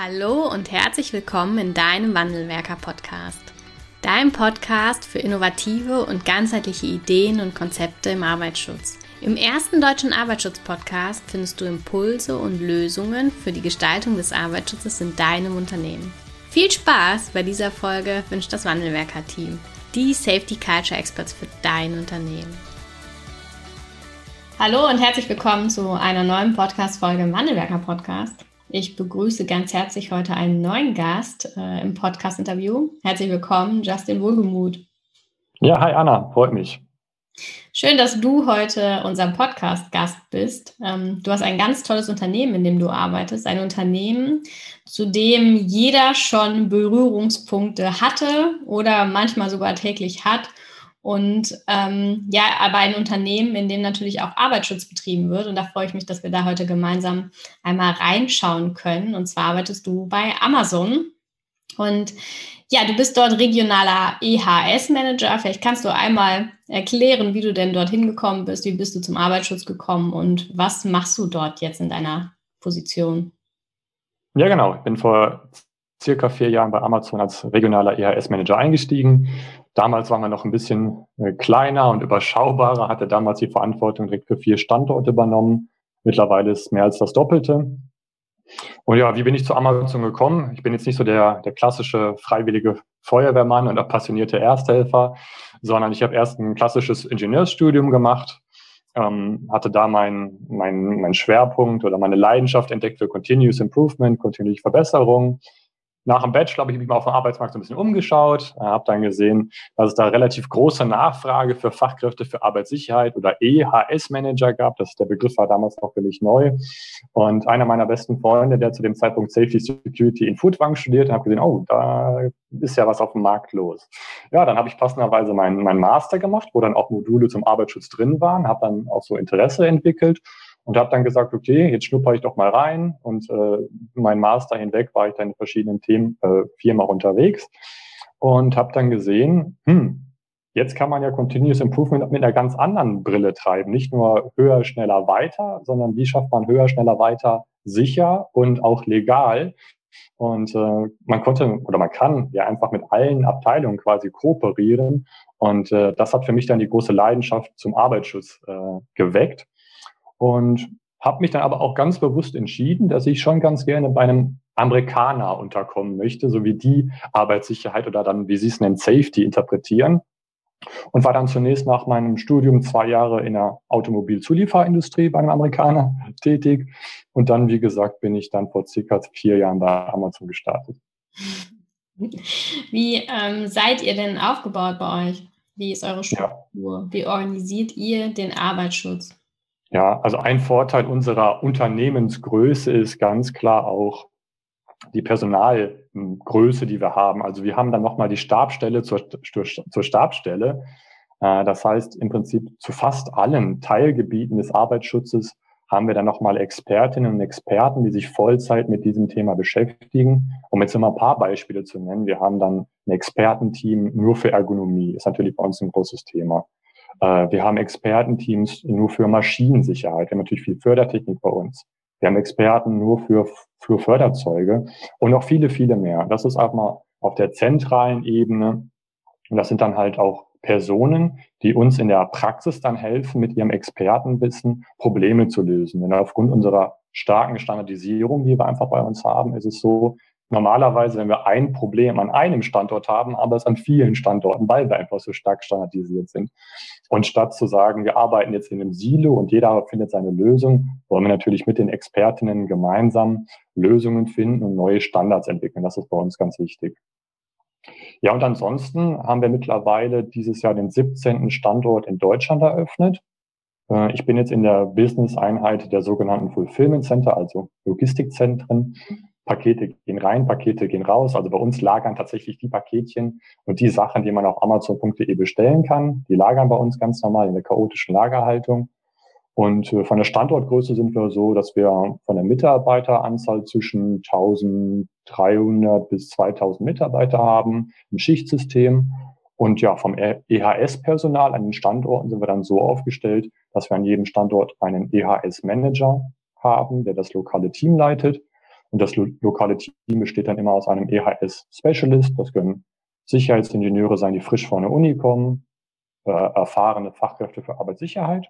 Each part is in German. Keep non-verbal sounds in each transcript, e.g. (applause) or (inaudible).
Hallo und herzlich willkommen in deinem Wandelwerker-Podcast. Dein Podcast für innovative und ganzheitliche Ideen und Konzepte im Arbeitsschutz. Im ersten deutschen Arbeitsschutz-Podcast findest du Impulse und Lösungen für die Gestaltung des Arbeitsschutzes in deinem Unternehmen. Viel Spaß bei dieser Folge wünscht das Wandelwerker-Team, die Safety Culture Experts für dein Unternehmen. Hallo und herzlich willkommen zu einer neuen Podcast-Folge im Wandelwerker-Podcast. Ich begrüße ganz herzlich heute einen neuen Gast äh, im Podcast-Interview. Herzlich willkommen, Justin Wohlgemuth. Ja, hi Anna, freut mich. Schön, dass du heute unser Podcast-Gast bist. Ähm, du hast ein ganz tolles Unternehmen, in dem du arbeitest. Ein Unternehmen, zu dem jeder schon Berührungspunkte hatte oder manchmal sogar täglich hat und ähm, ja, aber ein Unternehmen, in dem natürlich auch Arbeitsschutz betrieben wird. Und da freue ich mich, dass wir da heute gemeinsam einmal reinschauen können. Und zwar arbeitest du bei Amazon. Und ja, du bist dort regionaler EHS-Manager. Vielleicht kannst du einmal erklären, wie du denn dorthin gekommen bist, wie bist du zum Arbeitsschutz gekommen und was machst du dort jetzt in deiner Position? Ja, genau. Ich bin vor circa vier Jahren bei Amazon als regionaler EHS-Manager eingestiegen. Damals waren wir noch ein bisschen äh, kleiner und überschaubarer, hatte damals die Verantwortung direkt für vier Standorte übernommen. Mittlerweile ist mehr als das Doppelte. Und ja, wie bin ich zu Amazon gekommen? Ich bin jetzt nicht so der, der klassische freiwillige Feuerwehrmann und passionierte Ersthelfer, sondern ich habe erst ein klassisches Ingenieursstudium gemacht, ähm, hatte da meinen mein, mein Schwerpunkt oder meine Leidenschaft entdeckt für Continuous Improvement, kontinuierliche Verbesserung, nach dem Bachelor habe ich mich mal auf dem Arbeitsmarkt so ein bisschen umgeschaut, äh, habe dann gesehen, dass es da relativ große Nachfrage für Fachkräfte für Arbeitssicherheit oder EHS-Manager gab. Das, der Begriff war damals noch mich neu. Und einer meiner besten Freunde, der zu dem Zeitpunkt Safety Security in Foodwang studiert, habe gesehen, oh, da ist ja was auf dem Markt los. Ja, dann habe ich passenderweise meinen mein Master gemacht, wo dann auch Module zum Arbeitsschutz drin waren, habe dann auch so Interesse entwickelt und habe dann gesagt, okay, jetzt schnupper ich doch mal rein und äh, mein Master hinweg war ich dann in verschiedenen Themen äh, viermal unterwegs und habe dann gesehen, hm, jetzt kann man ja Continuous Improvement mit einer ganz anderen Brille treiben, nicht nur höher, schneller, weiter, sondern wie schafft man höher, schneller, weiter sicher und auch legal. Und äh, man konnte oder man kann ja einfach mit allen Abteilungen quasi kooperieren. Und äh, das hat für mich dann die große Leidenschaft zum Arbeitsschutz äh, geweckt und habe mich dann aber auch ganz bewusst entschieden, dass ich schon ganz gerne bei einem Amerikaner unterkommen möchte, so wie die Arbeitssicherheit oder dann, wie sie es nennen, Safety interpretieren. Und war dann zunächst nach meinem Studium zwei Jahre in der Automobilzulieferindustrie bei einem Amerikaner (laughs) tätig. Und dann, wie gesagt, bin ich dann vor circa vier Jahren bei Amazon gestartet. Wie ähm, seid ihr denn aufgebaut bei euch? Wie ist eure Struktur? Ja. Wie organisiert ihr den Arbeitsschutz? Ja, also ein Vorteil unserer Unternehmensgröße ist ganz klar auch die Personalgröße, die wir haben. Also wir haben dann nochmal die Stabstelle zur, zur Stabstelle. Äh, das heißt, im Prinzip zu fast allen Teilgebieten des Arbeitsschutzes haben wir dann nochmal Expertinnen und Experten, die sich Vollzeit mit diesem Thema beschäftigen. Um jetzt immer ein paar Beispiele zu nennen, wir haben dann ein Expertenteam nur für Ergonomie, ist natürlich bei uns ein großes Thema. Äh, wir haben Expertenteams nur für Maschinensicherheit. Wir haben natürlich viel Fördertechnik bei uns. Wir haben Experten nur für, für Förderzeuge und noch viele, viele mehr. Das ist auch mal auf der zentralen Ebene. Und das sind dann halt auch Personen, die uns in der Praxis dann helfen, mit ihrem Expertenwissen Probleme zu lösen. Denn aufgrund unserer starken Standardisierung, die wir einfach bei uns haben, ist es so, normalerweise, wenn wir ein Problem an einem Standort haben, aber es an vielen Standorten, weil wir einfach so stark standardisiert sind. Und statt zu sagen, wir arbeiten jetzt in einem Silo und jeder findet seine Lösung, wollen wir natürlich mit den Expertinnen gemeinsam Lösungen finden und neue Standards entwickeln. Das ist bei uns ganz wichtig. Ja, und ansonsten haben wir mittlerweile dieses Jahr den 17. Standort in Deutschland eröffnet. Äh, ich bin jetzt in der Business-Einheit der sogenannten Fulfillment Center, also Logistikzentren. Pakete gehen rein, Pakete gehen raus. Also bei uns lagern tatsächlich die Paketchen und die Sachen, die man auf Amazon.de bestellen kann, die lagern bei uns ganz normal in der chaotischen Lagerhaltung. Und äh, von der Standortgröße sind wir so, dass wir von der Mitarbeiteranzahl zwischen 1300 bis 2000 Mitarbeiter haben, ein Schichtsystem. Und ja, vom EHS-Personal an den Standorten sind wir dann so aufgestellt, dass wir an jedem Standort einen EHS-Manager haben, der das lokale Team leitet Und das lo lokale Team besteht dann immer aus einem EHS-Specialist. Das können Sicherheitsingenieure sein, die frisch von der Uni kommen, äh, erfahrene Fachkräfte für Arbeitssicherheit.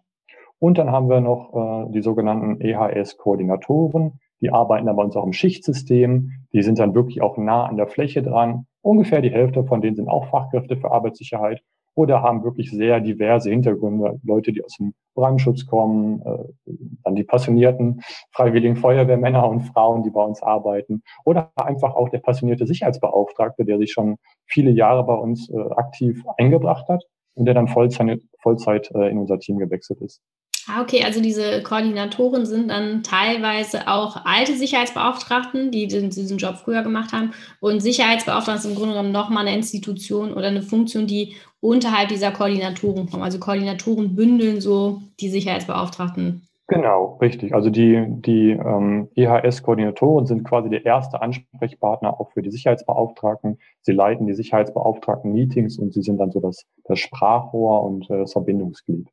Und dann haben wir noch äh, die sogenannten EHS-Koordinatoren. Die arbeiten dann bei uns auch im Schichtsystem. Die sind dann wirklich auch nah an der Fläche dran. Ungefähr die Hälfte von denen sind auch Fachkräfte für Arbeitssicherheit oder haben wirklich sehr diverse Hintergründe. Leute, die aus dem Brandschutz kommen, äh, dann die passionierten freiwilligen Feuerwehrmänner und Frauen, die bei uns arbeiten oder einfach auch der passionierte Sicherheitsbeauftragte, der sich schon viele Jahre bei uns äh, aktiv eingebracht hat und der dann Vollzeit, Vollzeit äh, in unser Team gewechselt ist. Ah, okay, also diese Koordinatoren sind dann teilweise auch alte Sicherheitsbeauftragten, die diesen Job früher gemacht haben. Und Sicherheitsbeauftragte ist im Grunde genommen nochmal eine Institution oder eine Funktion, die unterhalb dieser Koordinatoren kommen. Also Koordinatoren bündeln so die Sicherheitsbeauftragten. Genau, richtig. Also die, die ähm, EHS-Koordinatoren sind quasi der erste Ansprechpartner auch für die Sicherheitsbeauftragten. Sie leiten die Sicherheitsbeauftragten-Meetings und sie sind dann so das, das Sprachrohr und äh, das Verbindungsglied.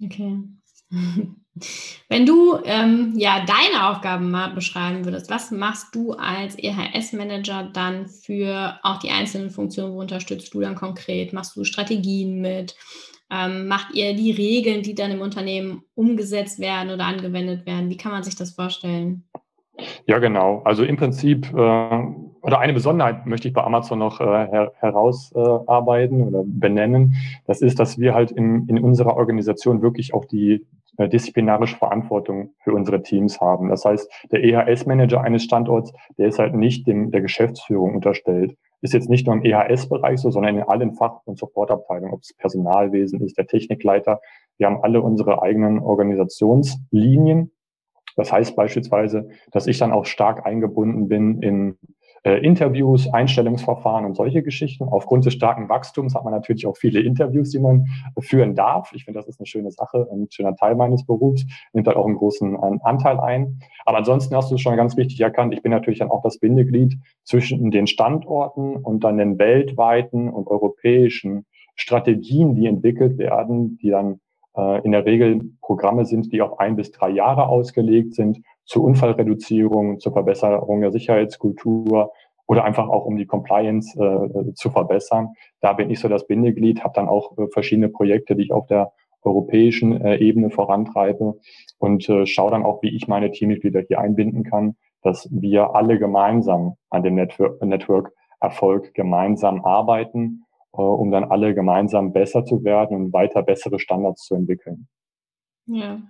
Okay. Wenn du ähm, ja deine Aufgaben mal beschreiben würdest, was machst du als EHS-Manager dann für auch die einzelnen Funktionen? Wo unterstützt du dann konkret? Machst du Strategien mit? Ähm, macht ihr die Regeln, die dann im Unternehmen umgesetzt werden oder angewendet werden? Wie kann man sich das vorstellen? Ja, genau. Also im Prinzip, äh, oder eine Besonderheit möchte ich bei Amazon noch äh, her herausarbeiten äh, oder benennen. Das ist, dass wir halt in, in unserer Organisation wirklich auch die disziplinarische Verantwortung für unsere Teams haben. Das heißt, der EHS-Manager eines Standorts, der ist halt nicht dem, der Geschäftsführung unterstellt. Ist jetzt nicht nur im EHS-Bereich so, sondern in allen Fach- und Supportabteilungen, ob es Personalwesen ist, der Technikleiter. Wir haben alle unsere eigenen Organisationslinien. Das heißt beispielsweise, dass ich dann auch stark eingebunden bin in äh, Interviews, Einstellungsverfahren und solche Geschichten. Aufgrund des starken Wachstums hat man natürlich auch viele Interviews, die man führen darf. Ich finde, das ist eine schöne Sache, ein schöner Teil meines Berufs, nimmt halt auch einen großen äh, Anteil ein. Aber ansonsten hast du es schon ganz richtig erkannt. Ich bin natürlich dann auch das Bindeglied zwischen den Standorten und dann den weltweiten und europäischen Strategien, die entwickelt werden, die dann äh, in der Regel Programme sind, die auf ein bis drei Jahre ausgelegt sind zur Unfallreduzierung, zur Verbesserung der Sicherheitskultur oder einfach auch um die Compliance äh, zu verbessern. Da bin ich so das Bindeglied, habe dann auch äh, verschiedene Projekte, die ich auf der europäischen äh, Ebene vorantreibe und äh, schaue dann auch, wie ich meine Teammitglieder hier einbinden kann, dass wir alle gemeinsam an dem Network, Network Erfolg gemeinsam arbeiten, äh, um dann alle gemeinsam besser zu werden und weiter bessere Standards zu entwickeln. Ja.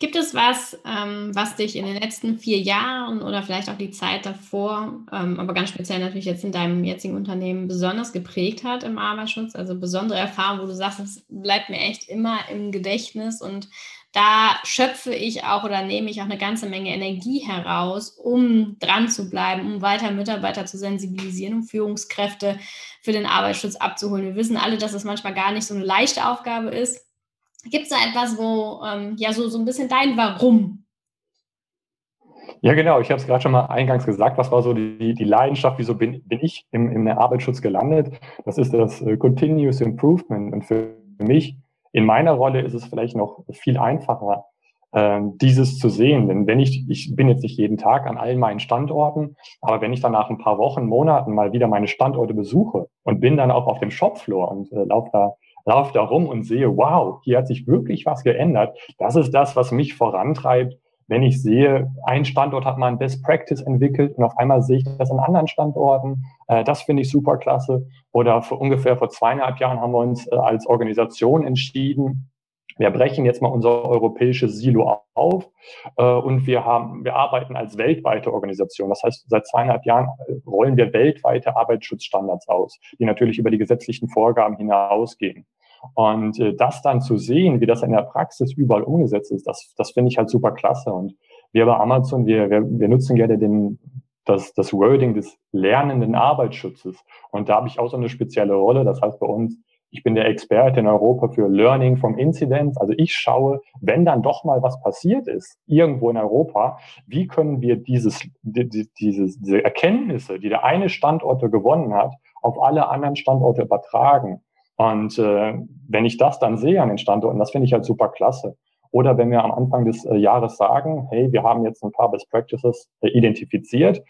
Gibt es was, ähm, was dich in den letzten vier Jahren oder vielleicht auch die Zeit davor, ähm, aber ganz speziell natürlich jetzt in deinem jetzigen Unternehmen besonders geprägt hat im Arbeitsschutz? Also besondere Erfahrungen, wo du sagst, es bleibt mir echt immer im Gedächtnis und da schöpfe ich auch oder nehme ich auch eine ganze Menge Energie heraus, um dran zu bleiben, um weiter Mitarbeiter zu sensibilisieren, um Führungskräfte für den Arbeitsschutz abzuholen. Wir wissen alle, dass es manchmal gar nicht so eine leichte Aufgabe ist Gibt es da etwas, wo ähm, ja so, so ein bisschen dein Warum? Ja, genau. Ich habe es gerade schon mal eingangs gesagt. Was war so die, die Leidenschaft? Wieso bin, bin ich im, im Arbeitsschutz gelandet? Das ist das äh, Continuous Improvement. Und für mich in meiner Rolle ist es vielleicht noch viel einfacher, äh, dieses zu sehen. Denn wenn ich, ich bin jetzt nicht jeden Tag an allen meinen Standorten, aber wenn ich dann nach ein paar Wochen, Monaten mal wieder meine Standorte besuche und bin dann auch auf dem Shopfloor und äh, laufe da laufe da rum und sehe, wow, hier hat sich wirklich was geändert. Das ist das, was mich vorantreibt, wenn ich sehe, ein Standort hat mal ein Best Practice entwickelt und auf einmal sehe ich das an anderen Standorten. Äh, das finde ich super klasse. Oder vor ungefähr vor zweieinhalb Jahren haben wir uns äh, als Organisation entschieden, wir brechen jetzt mal unser europäisches Silo auf äh, und wir haben, wir arbeiten als weltweite Organisation. Das heißt, seit zweieinhalb Jahren rollen wir weltweite Arbeitsschutzstandards aus, die natürlich über die gesetzlichen Vorgaben hinausgehen. Und äh, das dann zu sehen, wie das in der Praxis überall umgesetzt ist, das, das finde ich halt super klasse. Und wir bei Amazon, wir, wir, wir nutzen gerne den, das, das Wording des lernenden Arbeitsschutzes. Und da habe ich auch so eine spezielle Rolle. Das heißt bei uns, ich bin der Experte in Europa für Learning from Incidents. Also ich schaue, wenn dann doch mal was passiert ist, irgendwo in Europa, wie können wir dieses, die, dieses, diese Erkenntnisse, die der eine Standort gewonnen hat, auf alle anderen Standorte übertragen. Und äh, wenn ich das dann sehe an den Standorten, das finde ich halt super klasse. Oder wenn wir am Anfang des äh, Jahres sagen, hey, wir haben jetzt ein paar Best Practices äh, identifiziert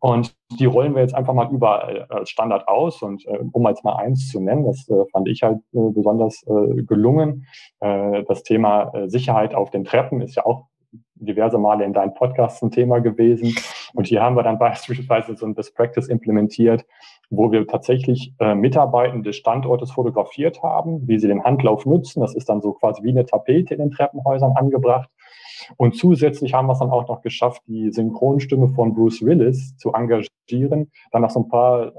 und die rollen wir jetzt einfach mal überall als Standard aus. Und äh, um jetzt mal eins zu nennen, das äh, fand ich halt äh, besonders äh, gelungen. Äh, das Thema äh, Sicherheit auf den Treppen ist ja auch diverse Male in deinem Podcast ein Thema gewesen. Und hier haben wir dann (laughs) beispielsweise so ein Best Practice implementiert, wo wir tatsächlich äh, Mitarbeitende des Standortes fotografiert haben, wie sie den Handlauf nutzen. Das ist dann so quasi wie eine Tapete in den Treppenhäusern angebracht. Und zusätzlich haben wir es dann auch noch geschafft, die Synchronstimme von Bruce Willis zu engagieren, dann noch so ein paar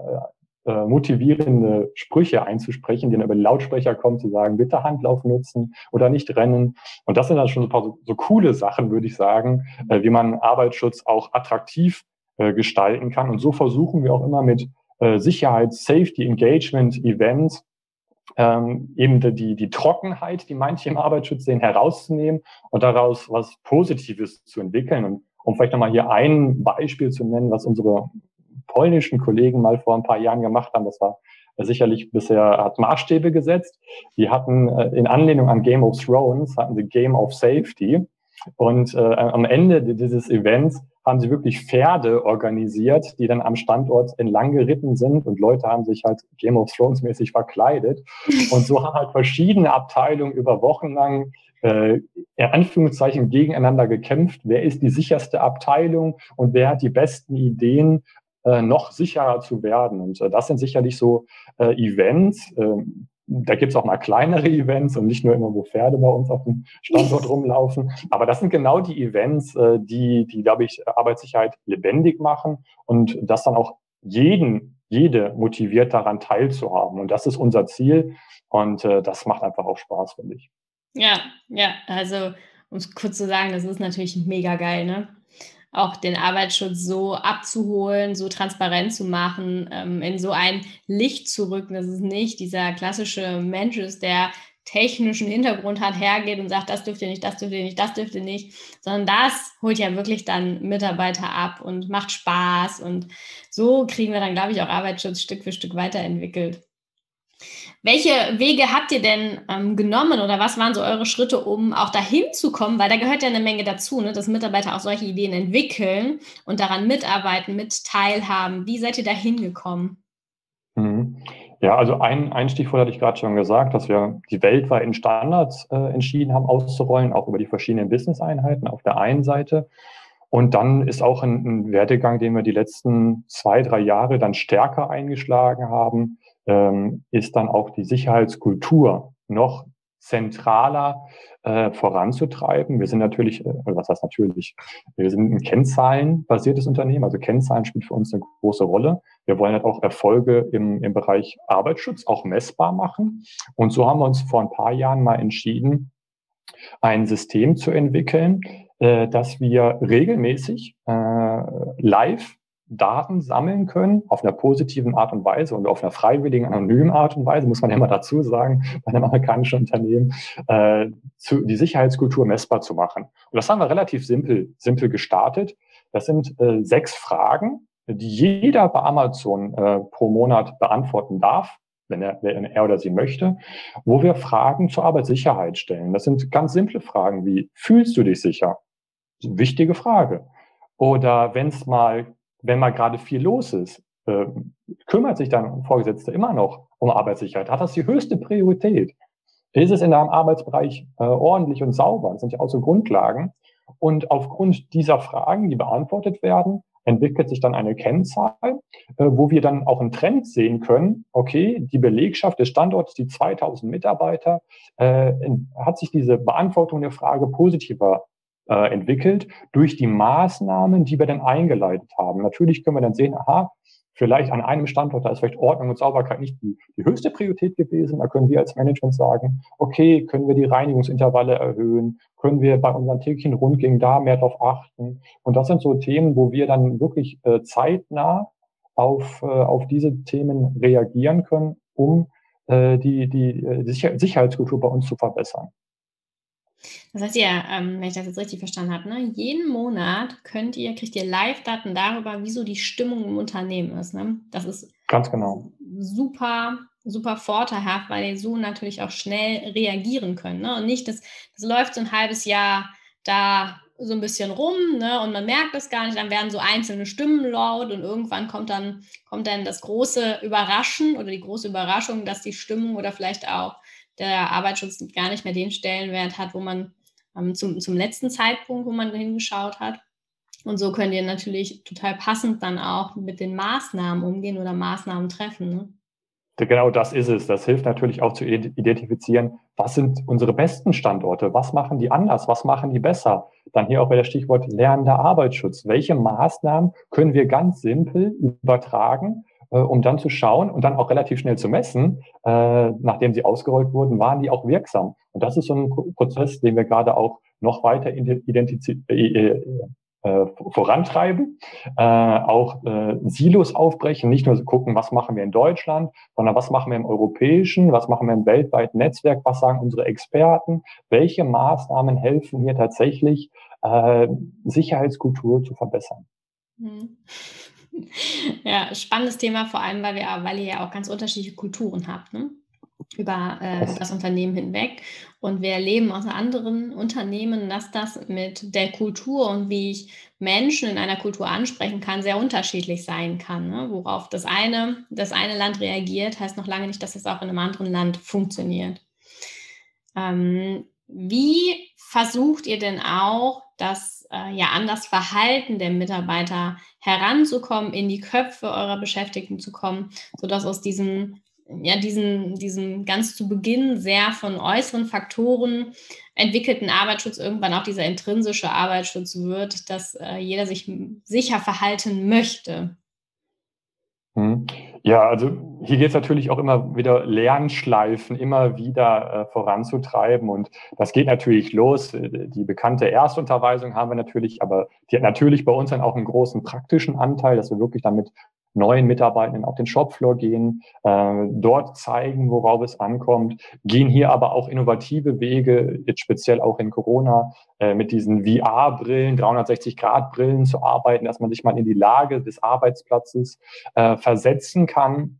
äh, motivierende Sprüche einzusprechen, die dann über die Lautsprecher kommen, zu sagen, bitte Handlauf nutzen oder nicht rennen. Und das sind dann schon so, ein paar so, so coole Sachen, würde ich sagen, äh, wie man Arbeitsschutz auch attraktiv äh, gestalten kann. Und so versuchen wir auch immer mit äh, Sicherheit, Safety, Engagement, Events, ähm, eben die, die Trockenheit, die manche im Arbeitsschutz sehen, herauszunehmen und daraus was Positives zu entwickeln. Und um vielleicht nochmal hier ein Beispiel zu nennen, was unsere polnischen Kollegen mal vor ein paar Jahren gemacht haben. Das war sicherlich bisher hat Maßstäbe gesetzt. Die hatten äh, in Anlehnung an Game of Thrones hatten sie Game of Safety und äh, am Ende dieses Events haben sie wirklich Pferde organisiert, die dann am Standort entlang geritten sind und Leute haben sich halt Game of Thrones mäßig verkleidet und so haben halt verschiedene Abteilungen über Wochen lang äh, in Anführungszeichen gegeneinander gekämpft. Wer ist die sicherste Abteilung und wer hat die besten Ideen, noch sicherer zu werden. Und äh, das sind sicherlich so äh, Events. Äh, da gibt's auch mal kleinere Events und nicht nur immer, wo Pferde bei uns auf dem Standort (laughs) rumlaufen. Aber das sind genau die Events, äh, die, die, glaube ich, Arbeitssicherheit lebendig machen und das dann auch jeden, jede motiviert daran teilzuhaben. Und das ist unser Ziel. Und äh, das macht einfach auch Spaß, finde ich. Ja, ja, also um es kurz zu sagen, das ist natürlich mega geil, ne? Auch den Arbeitsschutz so abzuholen, so transparent zu machen, ähm, in so ein Licht zu rücken, dass es nicht dieser klassische Mensch ist, der technischen Hintergrund hat, hergeht und sagt, das dürft ihr nicht, das dürft ihr nicht, das dürft ihr nicht, sondern das holt ja wirklich dann Mitarbeiter ab und macht Spaß und so kriegen wir dann, glaube ich, auch Arbeitsschutz Stück für Stück weiterentwickelt. Welche Wege habt ihr denn ähm, genommen oder was waren so eure Schritte, um auch dahin zu kommen? Weil da gehört ja eine Menge dazu, ne, dass Mitarbeiter auch solche Ideen entwickeln und daran mitarbeiten, mit teilhaben. Wie seid ihr da hingekommen? Mhm. Ja, also ein, ein Stichwort hatte ich gerade schon gesagt, dass wir die weltweiten Standards äh, entschieden haben auszurollen, auch über die verschiedenen Business-Einheiten auf der einen Seite. Und dann ist auch ein, ein Werdegang, den wir die letzten zwei, drei Jahre dann stärker eingeschlagen haben, ähm, ist dann auch die Sicherheitskultur noch zentraler äh, voranzutreiben. Wir sind natürlich, äh, was heißt natürlich, wir sind ein kennzahlenbasiertes Unternehmen, also Kennzahlen spielt für uns eine große Rolle. Wir wollen halt auch Erfolge im, im Bereich Arbeitsschutz auch messbar machen. Und so haben wir uns vor ein paar Jahren mal entschieden, ein System zu entwickeln, äh, dass wir regelmäßig äh, live Daten sammeln können, auf einer positiven Art und Weise und auf einer freiwilligen, anonymen Art und Weise, muss man ja immer dazu sagen, (laughs) bei einem amerikanischen Unternehmen, äh, zu, die Sicherheitskultur messbar zu machen. Und das haben wir relativ simpel, simpel gestartet. Das sind äh, sechs Fragen, die jeder bei Amazon äh, pro Monat beantworten darf, wenn er, wenn er oder sie möchte, wo wir Fragen zur Arbeitssicherheit stellen. Das sind ganz simple Fragen wie, fühlst du dich sicher? Wichtige Frage. Oder wenn es mal wenn mal gerade viel los ist, äh, kümmert sich dein Vorgesetzter immer noch um Arbeitssicherheit? Hat das die höchste Priorität? Ist es in deinem Arbeitsbereich äh, ordentlich und sauber? Das sind ja auch so Grundlagen. Und aufgrund dieser Fragen, die beantwortet werden, entwickelt sich dann eine Kennzahl, äh, wo wir dann auch einen Trend sehen können. Okay, die Belegschaft des Standorts, die 2000 Mitarbeiter, äh, hat sich diese Beantwortung der Frage positiver äh, entwickelt durch die Maßnahmen, die wir dann eingeleitet haben. Natürlich können wir dann sehen, aha, vielleicht an einem Standort, da ist vielleicht Ordnung und Sauberkeit nicht die, die höchste Priorität gewesen. Da können wir als Management sagen, okay, können wir die Reinigungsintervalle erhöhen? Können wir bei unseren täglichen Rundgängen da mehr drauf achten? Und das sind so Themen, wo wir dann wirklich äh, zeitnah auf, äh, auf diese Themen reagieren können, um äh, die, die äh, Sicherheitskultur bei uns zu verbessern. Das heißt, ihr, ähm, wenn ich das jetzt richtig verstanden habe, ne, jeden Monat könnt ihr, kriegt ihr Live-Daten darüber, wieso die Stimmung im Unternehmen ist. Ne? Das ist ganz genau super super vorteilhaft, weil die so natürlich auch schnell reagieren können. Ne? Und nicht, das, das läuft so ein halbes Jahr da so ein bisschen rum ne? und man merkt es gar nicht, dann werden so einzelne Stimmen laut und irgendwann kommt dann, kommt dann das große Überraschen oder die große Überraschung, dass die Stimmung oder vielleicht auch der Arbeitsschutz gar nicht mehr den Stellenwert hat, wo man ähm, zum, zum letzten Zeitpunkt, wo man hingeschaut hat. Und so könnt ihr natürlich total passend dann auch mit den Maßnahmen umgehen oder Maßnahmen treffen. Ne? Genau das ist es. Das hilft natürlich auch zu identifizieren, was sind unsere besten Standorte, was machen die anders, was machen die besser. Dann hier auch bei der Stichwort lernender Arbeitsschutz. Welche Maßnahmen können wir ganz simpel übertragen, um dann zu schauen und dann auch relativ schnell zu messen, äh, nachdem sie ausgerollt wurden, waren die auch wirksam. Und das ist so ein Prozess, den wir gerade auch noch weiter. Äh, äh, äh, vorantreiben, äh, auch äh, Silos aufbrechen, nicht nur gucken, was machen wir in Deutschland, sondern was machen wir im europäischen, was machen wir im weltweiten Netzwerk, was sagen unsere Experten, welche Maßnahmen helfen hier tatsächlich, äh, Sicherheitskultur zu verbessern. Hm. (laughs) Ja, spannendes Thema, vor allem, weil, wir, weil ihr ja auch ganz unterschiedliche Kulturen habt. Ne? über äh, das Unternehmen hinweg. Und wir erleben aus anderen Unternehmen, dass das mit der Kultur und wie ich Menschen in einer Kultur ansprechen kann, sehr unterschiedlich sein kann. Ne? Worauf das eine, das eine Land reagiert, heißt noch lange nicht, dass es auch in einem anderen Land funktioniert. Ähm, wie versucht ihr denn auch, das äh, ja an das Verhalten der Mitarbeiter heranzukommen, in die Köpfe eurer Beschäftigten zu kommen, sodass aus diesem ja, diesen, diesen ganz zu Beginn sehr von äußeren Faktoren entwickelten Arbeitsschutz irgendwann auch dieser intrinsische Arbeitsschutz wird, dass äh, jeder sich sicher verhalten möchte. Hm. Ja, also hier geht es natürlich auch immer wieder Lernschleifen immer wieder äh, voranzutreiben und das geht natürlich los. Die bekannte Erstunterweisung haben wir natürlich, aber die hat natürlich bei uns dann auch einen großen praktischen Anteil, dass wir wirklich damit neuen Mitarbeitenden auf den Shopfloor gehen, äh, dort zeigen, worauf es ankommt, gehen hier aber auch innovative Wege, jetzt speziell auch in Corona, äh, mit diesen VR-Brillen, 360-Grad-Brillen zu arbeiten, dass man sich mal in die Lage des Arbeitsplatzes äh, versetzen kann.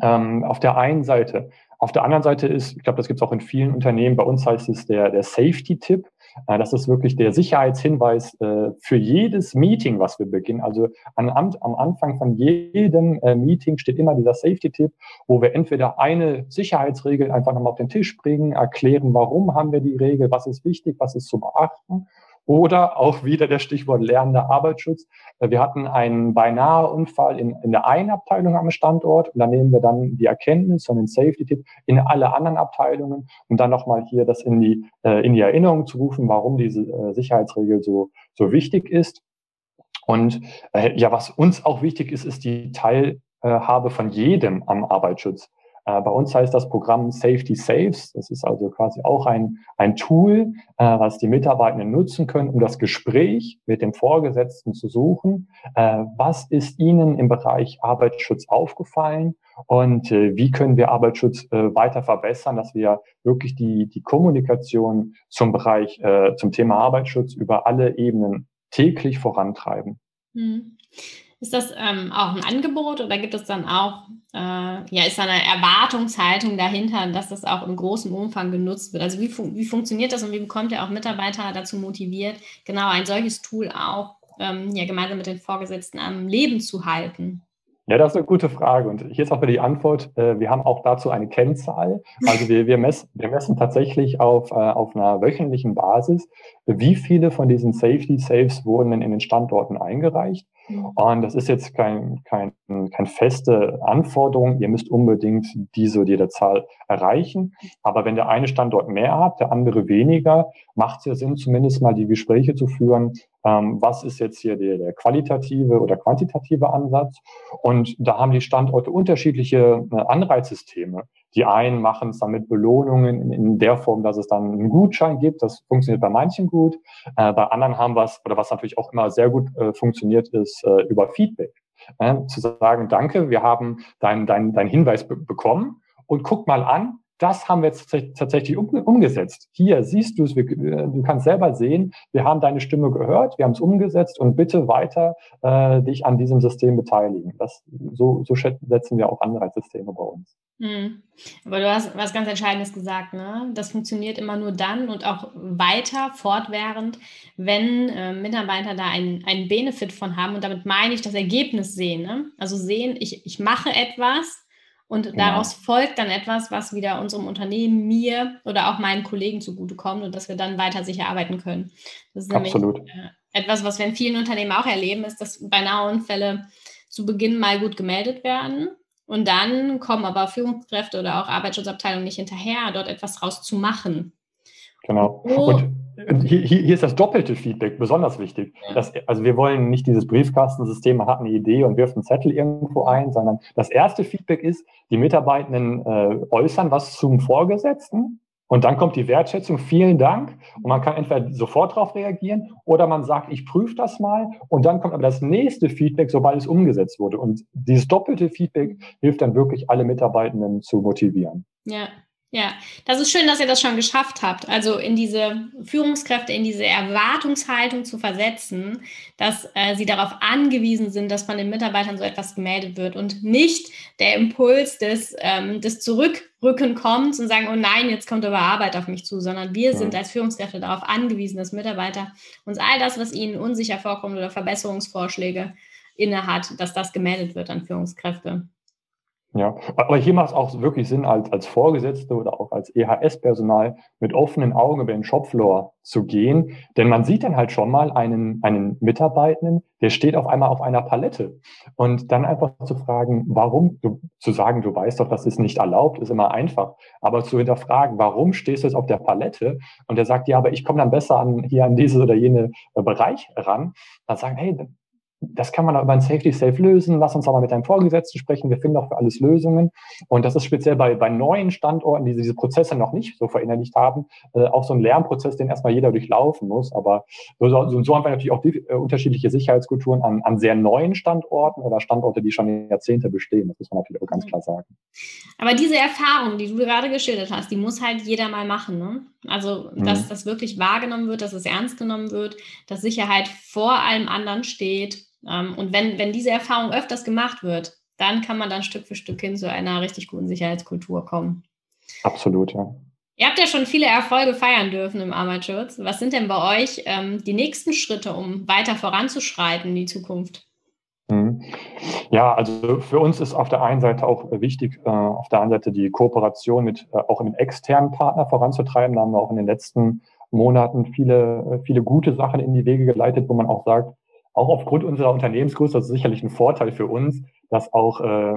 Ähm, auf der einen Seite. Auf der anderen Seite ist, ich glaube, das gibt es auch in vielen Unternehmen, bei uns heißt es der, der Safety-Tipp. Äh, das ist wirklich der Sicherheitshinweis äh, für jedes Meeting, was wir beginnen. Also am, am Anfang von jedem äh, Meeting steht immer dieser Safety-Tipp, wo wir entweder eine Sicherheitsregel einfach nochmal auf den Tisch bringen, erklären, warum haben wir die Regel, was ist wichtig, was ist zu beachten oder auch wieder der Stichwort lernender Arbeitsschutz. Wir hatten einen beinahe Unfall in, in der einen Abteilung am Standort und dann nehmen wir dann die Erkenntnis und den Safety-Tipp in alle anderen Abteilungen, um dann nochmal hier das in die, äh, in die Erinnerung zu rufen, warum diese äh, Sicherheitsregel so, so wichtig ist. Und äh, ja, was uns auch wichtig ist, ist die Teilhabe von jedem am Arbeitsschutz. Äh, bei uns heißt das Programm Safety Saves. Das ist also quasi auch ein, ein Tool, äh, was die Mitarbeitenden nutzen können, um das Gespräch mit dem Vorgesetzten zu suchen. Äh, was ist Ihnen im Bereich Arbeitsschutz aufgefallen? Und wie können wir Arbeitsschutz weiter verbessern, dass wir wirklich die, die Kommunikation zum Bereich, zum Thema Arbeitsschutz über alle Ebenen täglich vorantreiben? Hm. Ist das ähm, auch ein Angebot oder gibt es dann auch, äh, ja, ist da eine Erwartungshaltung dahinter, dass das auch im großen Umfang genutzt wird? Also wie, fun wie funktioniert das und wie bekommt ihr auch Mitarbeiter dazu motiviert, genau ein solches Tool auch ähm, ja, gemeinsam mit den Vorgesetzten am Leben zu halten? Ja, das ist eine gute Frage. Und hier ist auch wieder die Antwort. Äh, wir haben auch dazu eine Kennzahl. Also wir, wir, messen, wir messen tatsächlich auf, äh, auf einer wöchentlichen Basis, wie viele von diesen Safety Saves wurden denn in den Standorten eingereicht. Mhm. Und das ist jetzt kein, kein, kein feste Anforderung. Ihr müsst unbedingt diese oder jede Zahl erreichen. Aber wenn der eine Standort mehr hat, der andere weniger, macht es ja Sinn, zumindest mal die Gespräche zu führen. Ähm, was ist jetzt hier der, der qualitative oder quantitative Ansatz? Und da haben die Standorte unterschiedliche äh, Anreizsysteme. Die einen machen es dann mit Belohnungen in, in, der Form, dass es dann einen Gutschein gibt. Das funktioniert bei manchen gut. Äh, bei anderen haben wir es, oder was natürlich auch immer sehr gut äh, funktioniert, ist äh, über Feedback. Äh, zu sagen, danke, wir haben deinen dein, dein Hinweis be bekommen und guck mal an, das haben wir jetzt tatsächlich umgesetzt. Hier siehst du es, du kannst selber sehen, wir haben deine Stimme gehört, wir haben es umgesetzt und bitte weiter äh, dich an diesem System beteiligen. Das, so, so setzen wir auch Anreizsysteme bei uns. Mhm. Aber du hast was ganz Entscheidendes gesagt, ne? Das funktioniert immer nur dann und auch weiter, fortwährend, wenn äh, Mitarbeiter da einen, einen Benefit von haben. Und damit meine ich das Ergebnis sehen. Ne? Also sehen, ich, ich mache etwas und genau. daraus folgt dann etwas, was wieder unserem Unternehmen, mir oder auch meinen Kollegen zugutekommt und dass wir dann weiter sicher arbeiten können. Das ist Absolut. nämlich äh, etwas, was wir in vielen Unternehmen auch erleben, ist, dass beinahe Unfälle zu Beginn mal gut gemeldet werden. Und dann kommen aber Führungskräfte oder auch Arbeitsschutzabteilungen nicht hinterher, dort etwas draus zu machen. Genau. Und hier, hier, ist das doppelte Feedback besonders wichtig. Das, also wir wollen nicht dieses Briefkastensystem, man hat eine Idee und wirft einen Zettel irgendwo ein, sondern das erste Feedback ist, die Mitarbeitenden äh, äußern was zum Vorgesetzten und dann kommt die Wertschätzung, vielen Dank. Und man kann entweder sofort darauf reagieren oder man sagt, ich prüfe das mal. Und dann kommt aber das nächste Feedback, sobald es umgesetzt wurde. Und dieses doppelte Feedback hilft dann wirklich, alle Mitarbeitenden zu motivieren. Ja, ja, das ist schön, dass ihr das schon geschafft habt. Also in diese Führungskräfte, in diese Erwartungshaltung zu versetzen, dass äh, sie darauf angewiesen sind, dass von den Mitarbeitern so etwas gemeldet wird und nicht der Impuls des, ähm, des Zurückrücken kommt und sagen, oh nein, jetzt kommt aber Arbeit auf mich zu, sondern wir sind als Führungskräfte darauf angewiesen, dass Mitarbeiter uns all das, was ihnen unsicher vorkommt oder Verbesserungsvorschläge innehat, dass das gemeldet wird an Führungskräfte. Ja, aber hier macht es auch wirklich Sinn, als, als Vorgesetzte oder auch als EHS-Personal mit offenen Augen über den Shopfloor zu gehen. Denn man sieht dann halt schon mal einen, einen Mitarbeitenden, der steht auf einmal auf einer Palette. Und dann einfach zu fragen, warum, du, zu sagen, du weißt doch, das ist nicht erlaubt, ist immer einfach. Aber zu hinterfragen, warum stehst du jetzt auf der Palette? Und der sagt, ja, aber ich komme dann besser an, hier an diese oder jene Bereich ran. Dann sagen, hey, das kann man auch über ein Safety Safe lösen. Lass uns aber mit deinem Vorgesetzten sprechen. Wir finden auch für alles Lösungen. Und das ist speziell bei, bei neuen Standorten, die diese Prozesse noch nicht so verinnerlicht haben, äh, auch so ein Lernprozess, den erstmal jeder durchlaufen muss. Aber so, so, so haben wir natürlich auch die, äh, unterschiedliche Sicherheitskulturen an, an sehr neuen Standorten oder Standorte, die schon Jahrzehnte bestehen. Das muss man natürlich auch ganz klar sagen. Aber diese Erfahrung, die du gerade geschildert hast, die muss halt jeder mal machen. Ne? Also, dass mhm. das wirklich wahrgenommen wird, dass es ernst genommen wird, dass Sicherheit vor allem anderen steht und wenn, wenn diese Erfahrung öfters gemacht wird, dann kann man dann Stück für Stück hin zu einer richtig guten Sicherheitskultur kommen. Absolut, ja. Ihr habt ja schon viele Erfolge feiern dürfen im Arbeitsschutz. Was sind denn bei euch ähm, die nächsten Schritte, um weiter voranzuschreiten in die Zukunft? Mhm. Ja, also für uns ist auf der einen Seite auch wichtig, äh, auf der anderen Seite die Kooperation mit äh, auch mit externen Partnern voranzutreiben. Da haben wir auch in den letzten Monaten viele, äh, viele gute Sachen in die Wege geleitet, wo man auch sagt, auch aufgrund unserer Unternehmensgröße, das ist sicherlich ein Vorteil für uns, dass auch äh,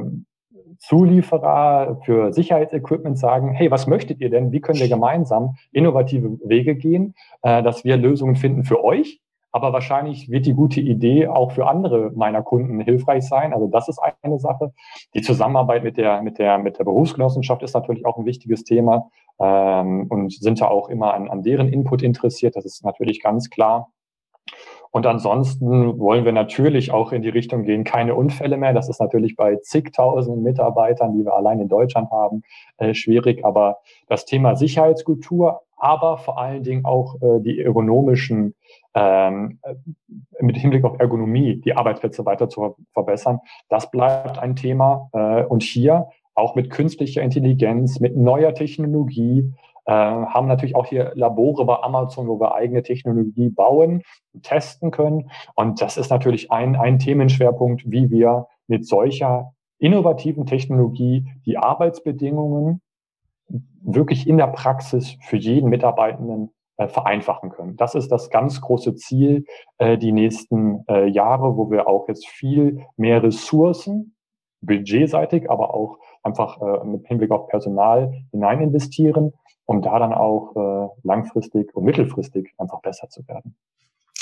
Zulieferer für Sicherheitsequipment sagen, hey, was möchtet ihr denn? Wie können wir gemeinsam innovative Wege gehen, äh, dass wir Lösungen finden für euch? Aber wahrscheinlich wird die gute Idee auch für andere meiner Kunden hilfreich sein. Also das ist eine Sache. Die Zusammenarbeit mit der, mit der, mit der Berufsgenossenschaft ist natürlich auch ein wichtiges Thema ähm, und sind da auch immer an, an deren Input interessiert. Das ist natürlich ganz klar. Und ansonsten wollen wir natürlich auch in die Richtung gehen, keine Unfälle mehr. Das ist natürlich bei zigtausenden Mitarbeitern, die wir allein in Deutschland haben, äh, schwierig. Aber das Thema Sicherheitskultur, aber vor allen Dingen auch äh, die ergonomischen, ähm, äh, mit Hinblick auf Ergonomie, die Arbeitsplätze weiter zu verbessern, das bleibt ein Thema. Äh, und hier auch mit künstlicher Intelligenz, mit neuer Technologie, äh, haben natürlich auch hier Labore bei Amazon, wo wir eigene Technologie bauen, testen können. Und das ist natürlich ein, ein Themenschwerpunkt, wie wir mit solcher innovativen Technologie die Arbeitsbedingungen wirklich in der Praxis für jeden Mitarbeitenden äh, vereinfachen können. Das ist das ganz große Ziel äh, die nächsten äh, Jahre, wo wir auch jetzt viel mehr Ressourcen, budgetseitig, aber auch einfach äh, mit Hinblick auf Personal hinein investieren, um da dann auch äh, langfristig und mittelfristig einfach besser zu werden.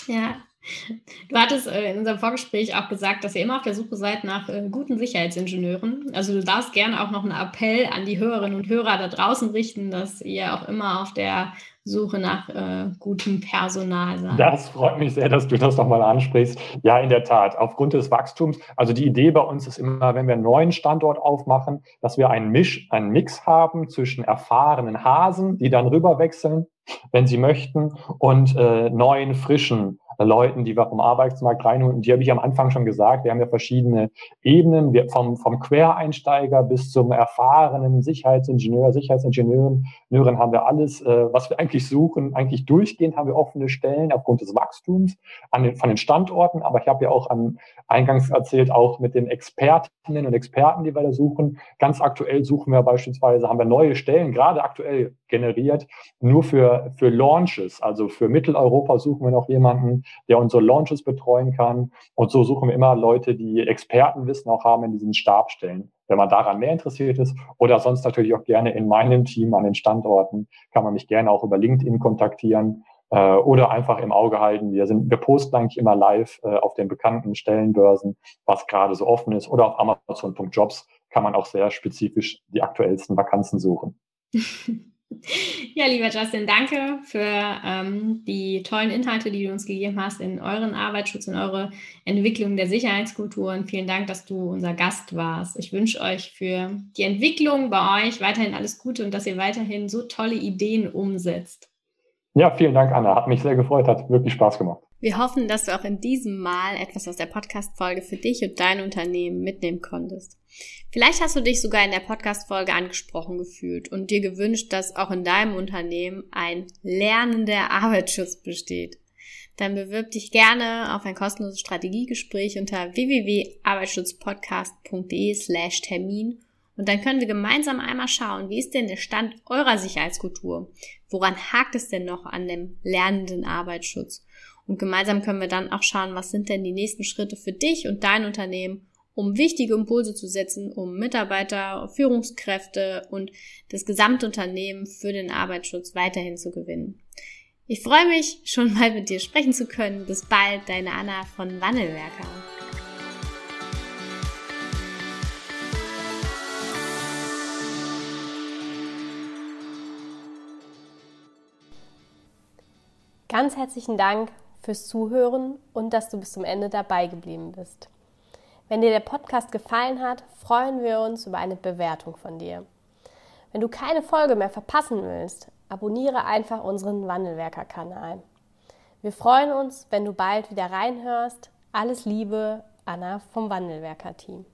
Ja, Du hattest äh, in unserem Vorgespräch auch gesagt, dass ihr immer auf der Suche seid nach äh, guten Sicherheitsingenieuren. Also du darfst gerne auch noch einen Appell an die Hörerinnen und Hörer da draußen richten, dass ihr auch immer auf der Suche nach äh, gutem Personal seid. Das freut mich sehr, dass du das nochmal ansprichst. Ja, in der Tat. Aufgrund des Wachstums, also die Idee bei uns ist immer, wenn wir einen neuen Standort aufmachen, dass wir einen, Misch, einen Mix haben zwischen erfahrenen Hasen, die dann rüberwechseln, wenn sie möchten, und äh, neuen, frischen Leuten, die wir vom Arbeitsmarkt reinholen. Die habe ich am Anfang schon gesagt. Wir haben ja verschiedene Ebenen, wir vom, vom Quereinsteiger bis zum erfahrenen Sicherheitsingenieur, Sicherheitsingenieurin haben wir alles, äh, was wir eigentlich suchen. Eigentlich durchgehend haben wir offene Stellen aufgrund des Wachstums an den, von den Standorten. Aber ich habe ja auch an, eingangs erzählt, auch mit den Expertinnen und Experten, die wir da suchen. Ganz aktuell suchen wir beispielsweise, haben wir neue Stellen, gerade aktuell generiert, nur für, für Launches. Also für Mitteleuropa suchen wir noch jemanden, der unsere Launches betreuen kann. Und so suchen wir immer Leute, die Expertenwissen auch haben in diesen Stabstellen. Wenn man daran mehr interessiert ist oder sonst natürlich auch gerne in meinem Team an den Standorten, kann man mich gerne auch über LinkedIn kontaktieren äh, oder einfach im Auge halten. Wir sind, wir posten eigentlich immer live äh, auf den bekannten Stellenbörsen, was gerade so offen ist oder auf Amazon.jobs kann man auch sehr spezifisch die aktuellsten Vakanzen suchen. (laughs) Ja, lieber Justin, danke für ähm, die tollen Inhalte, die du uns gegeben hast in euren Arbeitsschutz, in eure Entwicklung der Sicherheitskultur und vielen Dank, dass du unser Gast warst. Ich wünsche euch für die Entwicklung bei euch weiterhin alles Gute und dass ihr weiterhin so tolle Ideen umsetzt. Ja, vielen Dank, Anna. Hat mich sehr gefreut, hat wirklich Spaß gemacht. Wir hoffen, dass du auch in diesem Mal etwas aus der Podcast-Folge für dich und dein Unternehmen mitnehmen konntest. Vielleicht hast du dich sogar in der Podcast-Folge angesprochen gefühlt und dir gewünscht, dass auch in deinem Unternehmen ein lernender Arbeitsschutz besteht. Dann bewirb dich gerne auf ein kostenloses Strategiegespräch unter www.arbeitsschutzpodcast.de slash Termin und dann können wir gemeinsam einmal schauen, wie ist denn der Stand eurer Sicherheitskultur? Woran hakt es denn noch an dem lernenden Arbeitsschutz? Und gemeinsam können wir dann auch schauen, was sind denn die nächsten Schritte für dich und dein Unternehmen, um wichtige Impulse zu setzen, um Mitarbeiter, Führungskräfte und das Gesamtunternehmen für den Arbeitsschutz weiterhin zu gewinnen. Ich freue mich, schon (laughs) mal mit dir sprechen zu können. Bis bald, deine Anna von Wandelwerker. Ganz herzlichen Dank fürs Zuhören und dass du bis zum Ende dabei geblieben bist. Wenn dir der Podcast gefallen hat, freuen wir uns über eine Bewertung von dir. Wenn du keine Folge mehr verpassen willst, abonniere einfach unseren Wandelwerker-Kanal. Wir freuen uns, wenn du bald wieder reinhörst. Alles Liebe, Anna vom Wandelwerker-Team.